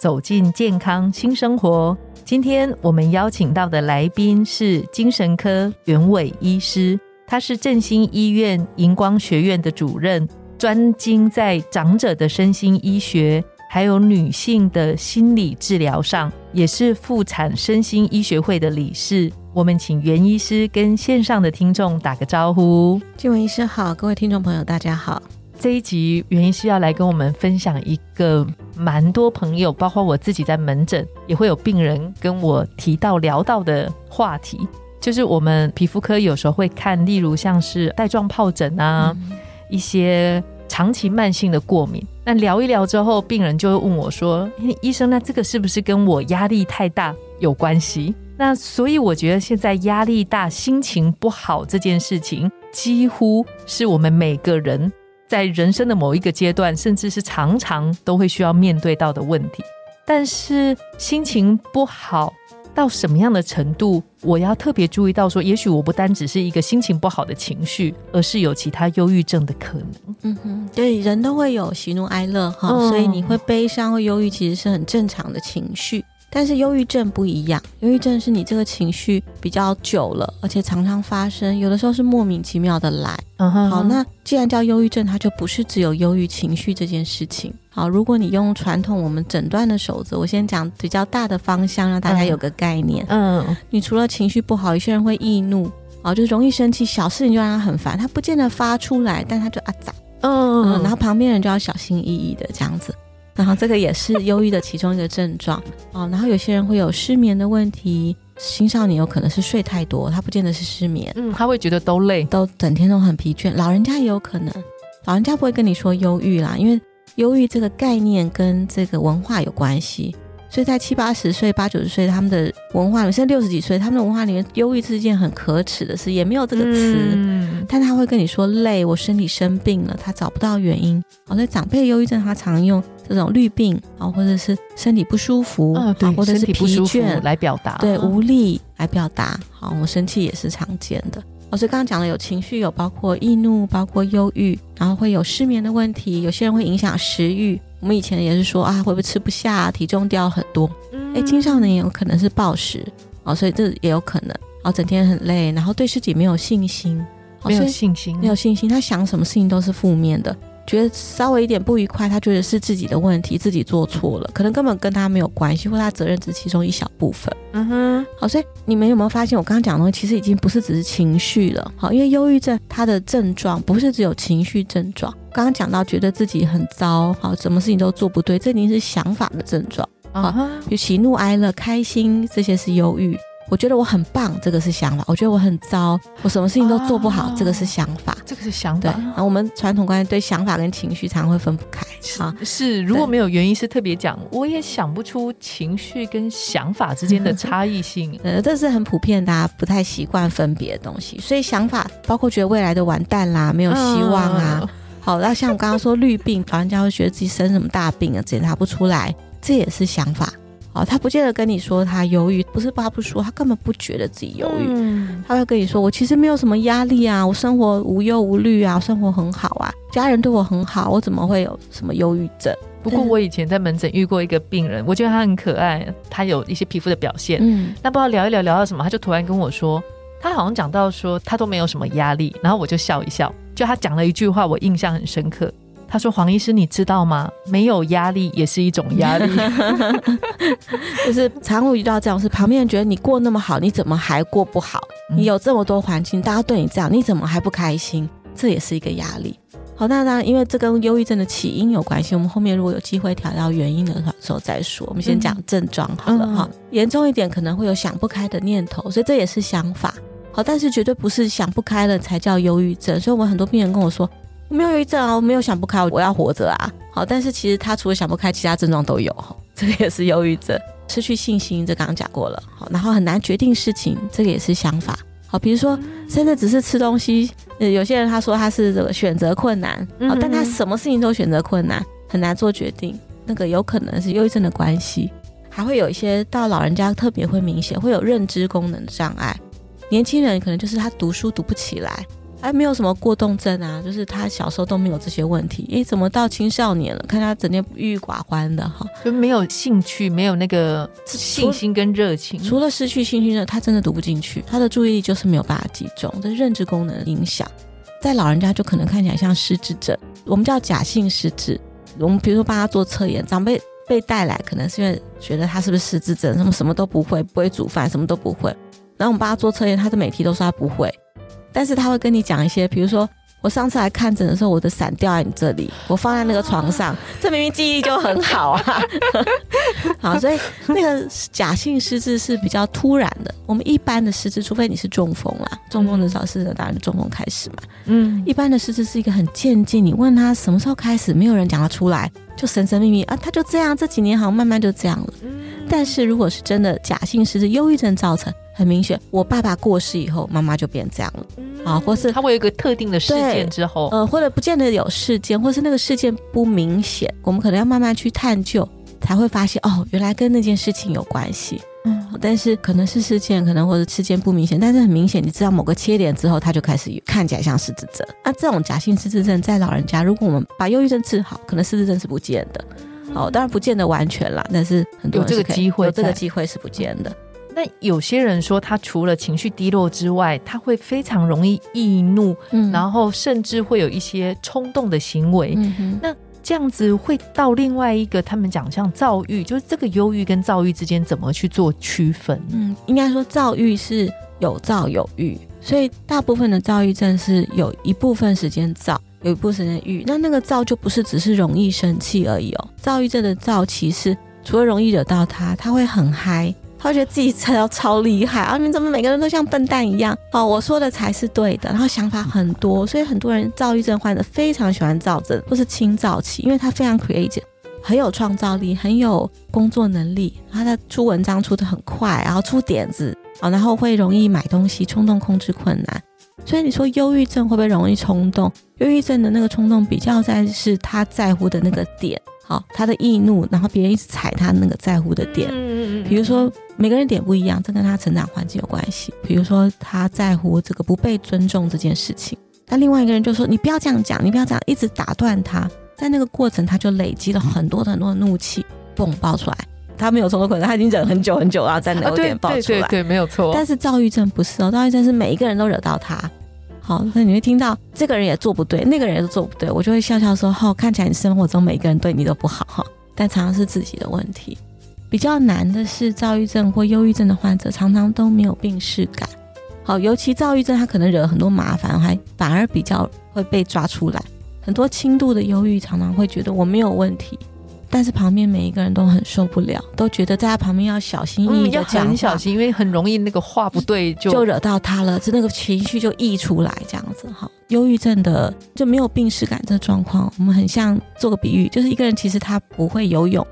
走进健康新生活。今天我们邀请到的来宾是精神科袁伟医师，他是振兴医院荧光学院的主任，专精在长者的身心医学，还有女性的心理治疗上，也是妇产身心医学会的理事。我们请袁医师跟线上的听众打个招呼。静文医师好，各位听众朋友大家好。这一集袁医师要来跟我们分享一个蛮多朋友，包括我自己在门诊也会有病人跟我提到聊到的话题，就是我们皮肤科有时候会看，例如像是带状疱疹啊，一些长期慢性的过敏。那聊一聊之后，病人就会问我说：“医生，那这个是不是跟我压力太大有关系？”那所以我觉得现在压力大、心情不好这件事情，几乎是我们每个人。在人生的某一个阶段，甚至是常常都会需要面对到的问题。但是心情不好到什么样的程度，我要特别注意到说，也许我不单只是一个心情不好的情绪，而是有其他忧郁症的可能。嗯哼，对，人都会有喜怒哀乐哈，所以你会悲伤、会忧郁，其实是很正常的情绪。但是忧郁症不一样，忧郁症是你这个情绪比较久了，而且常常发生，有的时候是莫名其妙的来。好，那既然叫忧郁症，它就不是只有忧郁情绪这件事情。好，如果你用传统我们诊断的守则，我先讲比较大的方向，让大家有个概念。嗯，你除了情绪不好，有些人会易怒，啊，就是容易生气，小事情就让他很烦，他不见得发出来，但他就啊咋，嗯，然后旁边人就要小心翼翼的这样子。然后这个也是忧郁的其中一个症状 哦。然后有些人会有失眠的问题，青少年有可能是睡太多，他不见得是失眠，嗯，他会觉得都累，都整天都很疲倦。老人家也有可能，老人家不会跟你说忧郁啦，因为忧郁这个概念跟这个文化有关系。所以在七八十岁、八九十岁，他们的文化里面，甚至六十几岁，他们的文化里面，忧郁是一件很可耻的事，也没有这个词。嗯但他会跟你说累，我身体生病了，他找不到原因。哦，所以长辈忧郁症，他常用这种绿病啊，或者是身体不舒服啊，或者是疲倦来表达，对，无力来表达。好，我们生气也是常见的。老师刚刚讲了有情绪，有包括易怒，包括忧郁，然后会有失眠的问题，有些人会影响食欲。我们以前也是说啊，会不会吃不下，体重掉很多？哎，青少年也有可能是暴食哦，所以这也有可能哦，整天很累，然后对自己没有信心，没有信心，没有信心，他想什么事情都是负面的。觉得稍微一点不愉快，他觉得是自己的问题，自己做错了，可能根本跟他没有关系，或他责任只是其中一小部分。嗯哼，好，所以你们有没有发现，我刚刚讲的东西其实已经不是只是情绪了。好，因为忧郁症它的症状不是只有情绪症状，刚刚讲到觉得自己很糟，好，什么事情都做不对，这已经是想法的症状。啊，有喜怒哀乐、开心这些是忧郁。我觉得我很棒，这个是想法；我觉得我很糟，我什么事情都做不好，这个是想法。这个是想法。对，那我们传统观念对想法跟情绪常常会分不开。啊，是。如果没有原因是特别讲，我也想不出情绪跟想法之间的差异性。呃，这是很普遍，大家不太习惯分别的东西。所以想法包括觉得未来的完蛋啦，没有希望啊。好，那像我刚刚说绿病，老人家会觉得自己生什么大病啊，检查不出来，这也是想法。哦，他不见得跟你说他忧郁，不是他不说，他根本不觉得自己忧郁。他会跟你说，我其实没有什么压力啊，我生活无忧无虑啊，生活很好啊，家人对我很好，我怎么会有什么忧郁症？不过我以前在门诊遇过一个病人，我觉得他很可爱，他有一些皮肤的表现。嗯，那不知道聊一聊聊到什么，他就突然跟我说，他好像讲到说他都没有什么压力，然后我就笑一笑，就他讲了一句话，我印象很深刻。他说：“黄医师，你知道吗？没有压力也是一种压力，就是常会遇到这种事。旁边人觉得你过那么好，你怎么还过不好？你有这么多环境，大家对你这样，你怎么还不开心？这也是一个压力。好，那当然，因为这跟忧郁症的起因有关系。我们后面如果有机会调到原因的时候再说。我们先讲症状好了哈。严重一点可能会有想不开的念头，所以这也是想法。好，但是绝对不是想不开了才叫忧郁症。所以我们很多病人跟我说。”我没有忧郁症啊，我没有想不开，我要活着啊。好，但是其实他除了想不开，其他症状都有，这个也是忧郁症。失去信心，这刚刚讲过了。好，然后很难决定事情，这个也是想法。好，比如说真的只是吃东西，有些人他说他是这个选择困难，好，但他什么事情都选择困难，很难做决定，那个有可能是忧郁症的关系。还会有一些到老人家特别会明显，会有认知功能障碍。年轻人可能就是他读书读不起来。还没有什么过动症啊，就是他小时候都没有这些问题。哎，怎么到青少年了？看他整天郁郁寡欢的哈，就没有兴趣，没有那个信心跟热情。除了失去兴趣呢，他真的读不进去，他的注意力就是没有办法集中，这认知功能影响。在老人家就可能看起来像失智症，我们叫假性失智。我们比如说帮他做测验，长辈被带来，可能是因为觉得他是不是失智症，什么什么都不会，不会煮饭，什么都不会。然后我们帮他做测验，他的每题都说他不会。但是他会跟你讲一些，比如说我上次来看诊的时候，我的伞掉在你这里，我放在那个床上，这明明记忆力就很好啊。好，所以那个假性失智是比较突然的。我们一般的失智，除非你是中风啦，中风的早失智当然中风开始嘛。嗯，一般的失智是一个很渐进，你问他什么时候开始，没有人讲得出来，就神神秘秘啊，他就这样，这几年好像慢慢就这样了。但是如果是真的假性失智，忧郁症造成。很明显，我爸爸过世以后，妈妈就变这样了啊，或是他会有一个特定的事件之后，呃，或者不见得有事件，或是那个事件不明显，我们可能要慢慢去探究，才会发现哦，原来跟那件事情有关系。嗯，但是可能是事件，可能或者事件不明显，但是很明显，你知道某个切点之后，他就开始看起来像失智症。那这种假性失智症在老人家，如果我们把忧郁症治好，可能失智症是不见的。哦，当然不见得完全啦，但是很多有这个机会，有这个机会是不见的。那有些人说，他除了情绪低落之外，他会非常容易易怒，嗯然后甚至会有一些冲动的行为。那这样子会到另外一个，他们讲像躁郁，就是这个忧郁跟躁郁之间怎么去做区分？嗯，应该说躁郁是有躁有郁，所以大部分的躁郁症是有一部分时间躁，有一部分时间郁。那那个躁就不是只是容易生气而已哦，躁郁症的躁其实除了容易惹到他，他会很嗨。他觉得自己超超厉害啊！你怎么每个人都像笨蛋一样？哦，我说的才是对的。然后想法很多，所以很多人躁郁症患者非常喜欢躁症或是轻躁期，因为他非常 creative，很有创造力，很有工作能力。他的出文章出的很快，然后出点子啊，然后会容易买东西，冲动控制困难。所以你说忧郁症会不会容易冲动？忧郁症的那个冲动比较在是他在乎的那个点。好，他的易怒，然后别人一直踩他那个在乎的点，嗯嗯嗯比如说每个人点不一样，这跟他成长环境有关系。比如说他在乎这个不被尊重这件事情，那另外一个人就说你不要这样讲，你不要这样，一直打断他，在那个过程他就累积了很多很多的怒气，嘣爆出来。他没有冲动可能他已经忍很久很久了，在那个点爆出来，对对对，没有错。但是躁郁症不是哦，躁郁症是每一个人都惹到他。好，那你会听到这个人也做不对，那个人也做不对，我就会笑笑说：“哦，看起来你生活中每个人对你都不好哈。”但常常是自己的问题。比较难的是，躁郁症或忧郁症的患者常常都没有病逝感。好，尤其躁郁症，他可能惹很多麻烦，还反而比较会被抓出来。很多轻度的忧郁常常会觉得我没有问题。但是旁边每一个人都很受不了，都觉得在他旁边要小心翼翼的讲，很小心，因为很容易那个话不对就就惹到他了，就那个情绪就溢出来这样子哈。忧郁症的就没有病耻感这状况，我们很像做个比喻，就是一个人其实他不会游泳，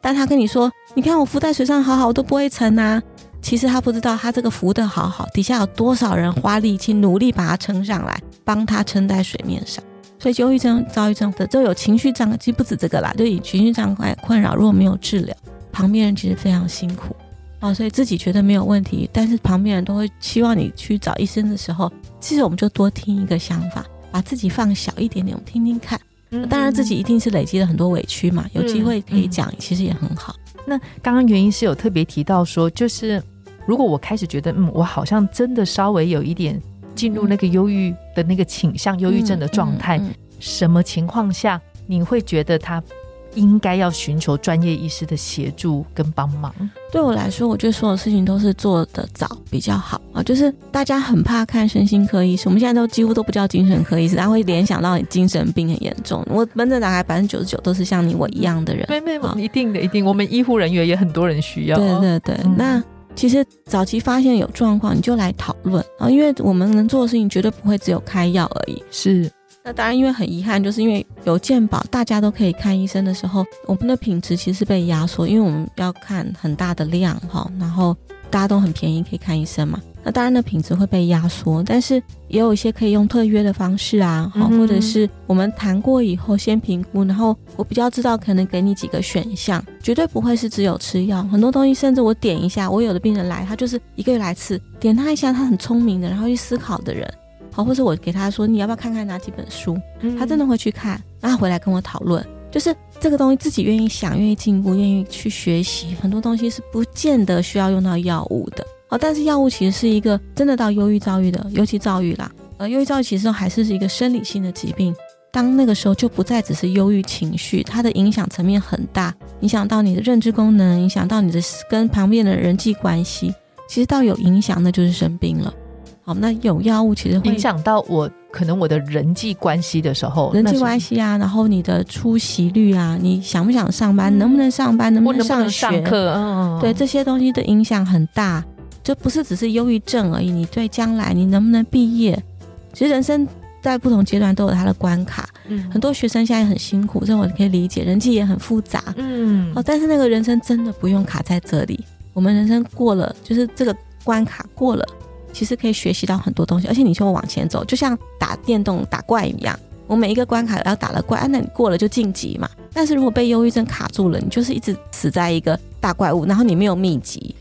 但他跟你说，你看我浮在水上好好，我都不会沉啊。其实他不知道他这个浮的好好，底下有多少人花力气努力把他撑上来，帮他撑在水面上。所以，忧郁症、躁郁症的都有情绪障碍，其实不止这个啦，就以情绪障碍困扰，如果没有治疗，旁边人其实非常辛苦哦。所以自己觉得没有问题，但是旁边人都会希望你去找医生的时候，其实我们就多听一个想法，把自己放小一点点，我们听听看。当然，自己一定是累积了很多委屈嘛，有机会可以讲，其实也很好。那刚刚原因是有特别提到说，就是如果我开始觉得，嗯，我好像真的稍微有一点。进入那个忧郁的那个倾向，忧郁症的状态，什么情况下你会觉得他应该要寻求专业医师的协助跟帮忙？对我来说，我觉得所有事情都是做的早比较好啊。就是大家很怕看身心科医生，我们现在都几乎都不叫精神科医师，他会联想到你精神病很严重。我门诊打开百分之九十九都是像你我一样的人，没没一定的一定，我们医护人员也很多人需要。对对对，那。其实早期发现有状况，你就来讨论啊，因为我们能做的事情绝对不会只有开药而已。是，那当然，因为很遗憾，就是因为有健保，大家都可以看医生的时候，我们的品质其实被压缩，因为我们要看很大的量哈，然后大家都很便宜可以看医生嘛。那当然的品质会被压缩，但是也有一些可以用特约的方式啊，好，或者是我们谈过以后先评估，然后我比较知道可能给你几个选项，绝对不会是只有吃药，很多东西甚至我点一下，我有的病人来，他就是一个月来一次，点他一下，他很聪明的，然后去思考的人。好，或者我给他说，你要不要看看哪几本书？他真的会去看，然后回来跟我讨论。就是这个东西自己愿意想、愿意进步、愿意去学习，很多东西是不见得需要用到药物的。好，但是药物其实是一个真的到忧郁、躁郁的，尤其躁郁啦。呃，忧郁、躁郁其实还是是一个生理性的疾病。当那个时候就不再只是忧郁情绪，它的影响层面很大，影响到你的认知功能，影响到你的跟旁边的人际关系。其实到有影响，那就是生病了。好那有药物其实会影响到我，可能我的人际关系的时候，人际关系啊，然后你的出席率啊，你想不想上班，能不能上班，能不能上上课，嗯，对这些东西的影响很大，就不是只是忧郁症而已。你对将来你能不能毕业，其实人生在不同阶段都有它的关卡。嗯，很多学生现在很辛苦，这我可以理解，人际也很复杂。嗯，哦，但是那个人生真的不用卡在这里，我们人生过了，就是这个关卡过了。其实可以学习到很多东西，而且你就会往前走，就像打电动打怪一样。我每一个关卡要打了怪，啊，那你过了就晋级嘛。但是如果被忧郁症卡住了，你就是一直死在一个大怪物，然后你没有秘籍。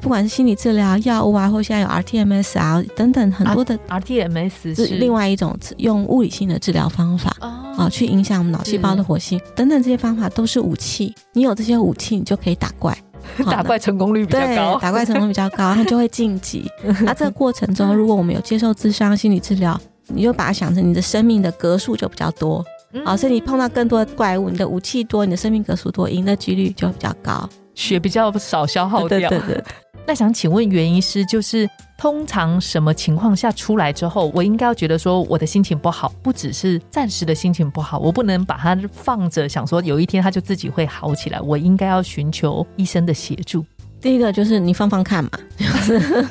不管是心理治疗、药物啊，或现在有 RTMS 啊等等很多的 RTMS 是另外一种用物理性的治疗方法啊，去影响我们脑细胞的活性等等这些方法都是武器。你有这些武器，你就可以打怪。打怪成功率比较高，打怪成功比较高，它就会晋级。那这个过程中，如果我们有接受智商心理治疗，你就把它想成你的生命的格数就比较多，好，所以你碰到更多的怪物，你的武器多，你的生命格数多，赢的几率就比较高，血比较少消耗掉。对对对。那想请问袁医师，就是通常什么情况下出来之后，我应该要觉得说我的心情不好，不只是暂时的心情不好，我不能把它放着，想说有一天它就自己会好起来，我应该要寻求医生的协助。第一个就是你放放看嘛，就是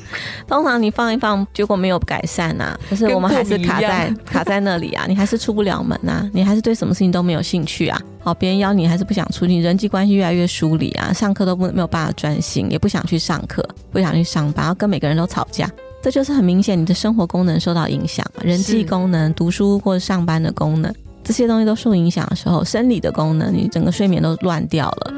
通常你放一放，结果没有改善呐，可是我们还是卡在 卡在那里啊，你还是出不了门啊，你还是对什么事情都没有兴趣啊，好，别人邀你还是不想出去，人际关系越来越疏离啊，上课都不没有办法专心，也不想去上课，不想去上班，要跟每个人都吵架，这就是很明显你的生活功能受到影响，人际功能、读书或者上班的功能，这些东西都受影响的时候，生理的功能，你整个睡眠都乱掉了。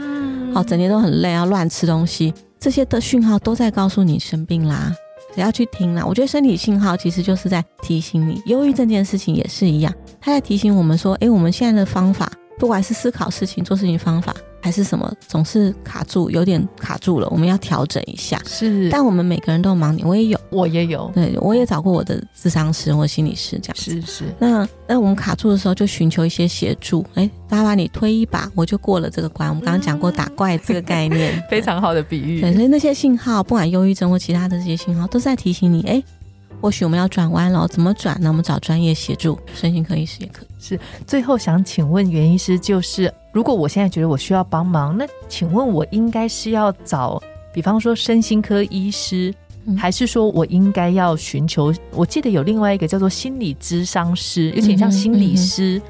哦，整天都很累，要乱吃东西，这些的讯号都在告诉你生病啦，只要去听啦。我觉得身体信号其实就是在提醒你，忧郁这件事情也是一样，它在提醒我们说，哎，我们现在的方法，不管是思考事情、做事情方法。还是什么总是卡住，有点卡住了，我们要调整一下。是，但我们每个人都有盲点，我也有，我也有，对，我也找过我的智商师或心理师这样。是是。那那我们卡住的时候，就寻求一些协助。哎，大家把你推一把，我就过了这个关。我们刚刚讲过打怪这个概念，非常好的比喻。对，所以那些信号，不管忧郁症或其他的这些信号，都在提醒你，哎。或许我们要转弯了，怎么转呢？我们找专业协助，身心科医师也可以。是，最后想请问袁医师，就是如果我现在觉得我需要帮忙，那请问我应该是要找，比方说身心科医师。还是说我应该要寻求？我记得有另外一个叫做心理咨商师，有点像心理师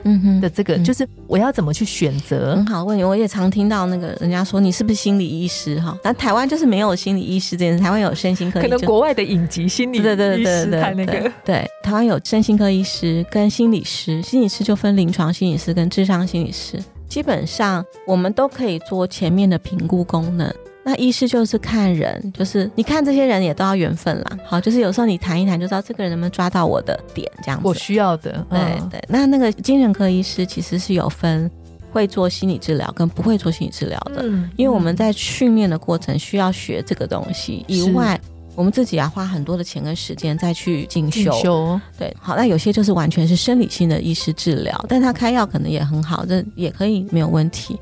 的这个，就是我要怎么去选择？很好问题，我也常听到那个人家说你是不是心理医师哈？那台湾就是没有心理医师这件事，台湾有身心科，可能国外的影集心理对对对对那个对，台湾有身心科医师跟心理师，心理师就分临床心理师跟智商心理师，基本上我们都可以做前面的评估功能。那医师就是看人，就是你看这些人也都要缘分啦。好，就是有时候你谈一谈就知道这个人能不能抓到我的点，这样子。我需要的，对对。那那个精神科医师其实是有分会做心理治疗跟不会做心理治疗的，因为我们在训练的过程需要学这个东西以外，我们自己要花很多的钱跟时间再去进修。对，好，那有些就是完全是生理性的医师治疗，但他开药可能也很好，这也可以没有问题。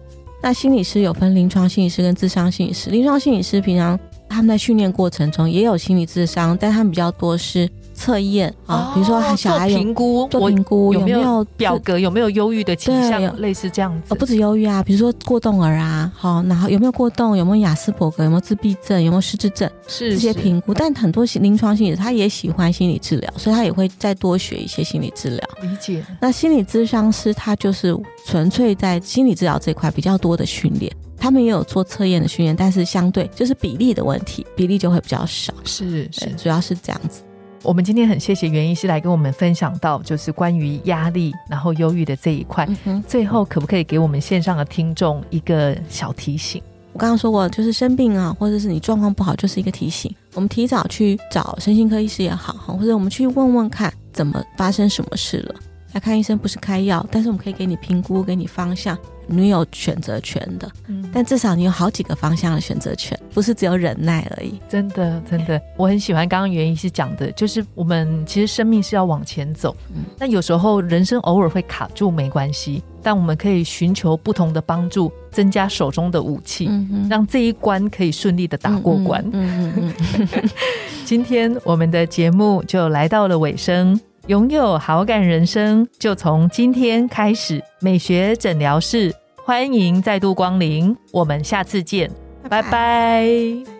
那心理师有分临床心理师跟智商心理师。临床心理师平常他们在训练过程中也有心理智商，但他们比较多是测验啊，比如说小孩有评估，做评估有没有表格，有没有忧郁的倾向，类似这样子。哦，不止忧郁啊，比如说过动儿啊，好，然后有没有过动，有没有雅斯伯格，有没有自闭症，有没有失智症，是这些评估。但很多临床心理他也喜欢心理治疗，所以他也会再多学一些心理治疗。理解。那心理咨商师他就是纯粹在心理治疗这块比较多的训练。他们也有做测验的训练，但是相对就是比例的问题，比例就会比较少。是是，主要是这样子。我们今天很谢谢袁医师来跟我们分享到，就是关于压力然后忧郁的这一块。最后，可不可以给我们线上的听众一个小提醒？我刚刚说过，就是生病啊，或者是你状况不好，就是一个提醒。我们提早去找身心科医师也好，或者我们去问问看，怎么发生什么事了。来看医生不是开药，但是我们可以给你评估，给你方向。你有选择权的，嗯，但至少你有好几个方向的选择权，不是只有忍耐而已。真的，真的，我很喜欢刚刚袁医师讲的，就是我们其实生命是要往前走，嗯，那有时候人生偶尔会卡住没关系，但我们可以寻求不同的帮助，增加手中的武器，让这一关可以顺利的打过关。嗯嗯嗯。今天我们的节目就来到了尾声。拥有好感人生，就从今天开始。美学诊疗室，欢迎再度光临，我们下次见，拜拜。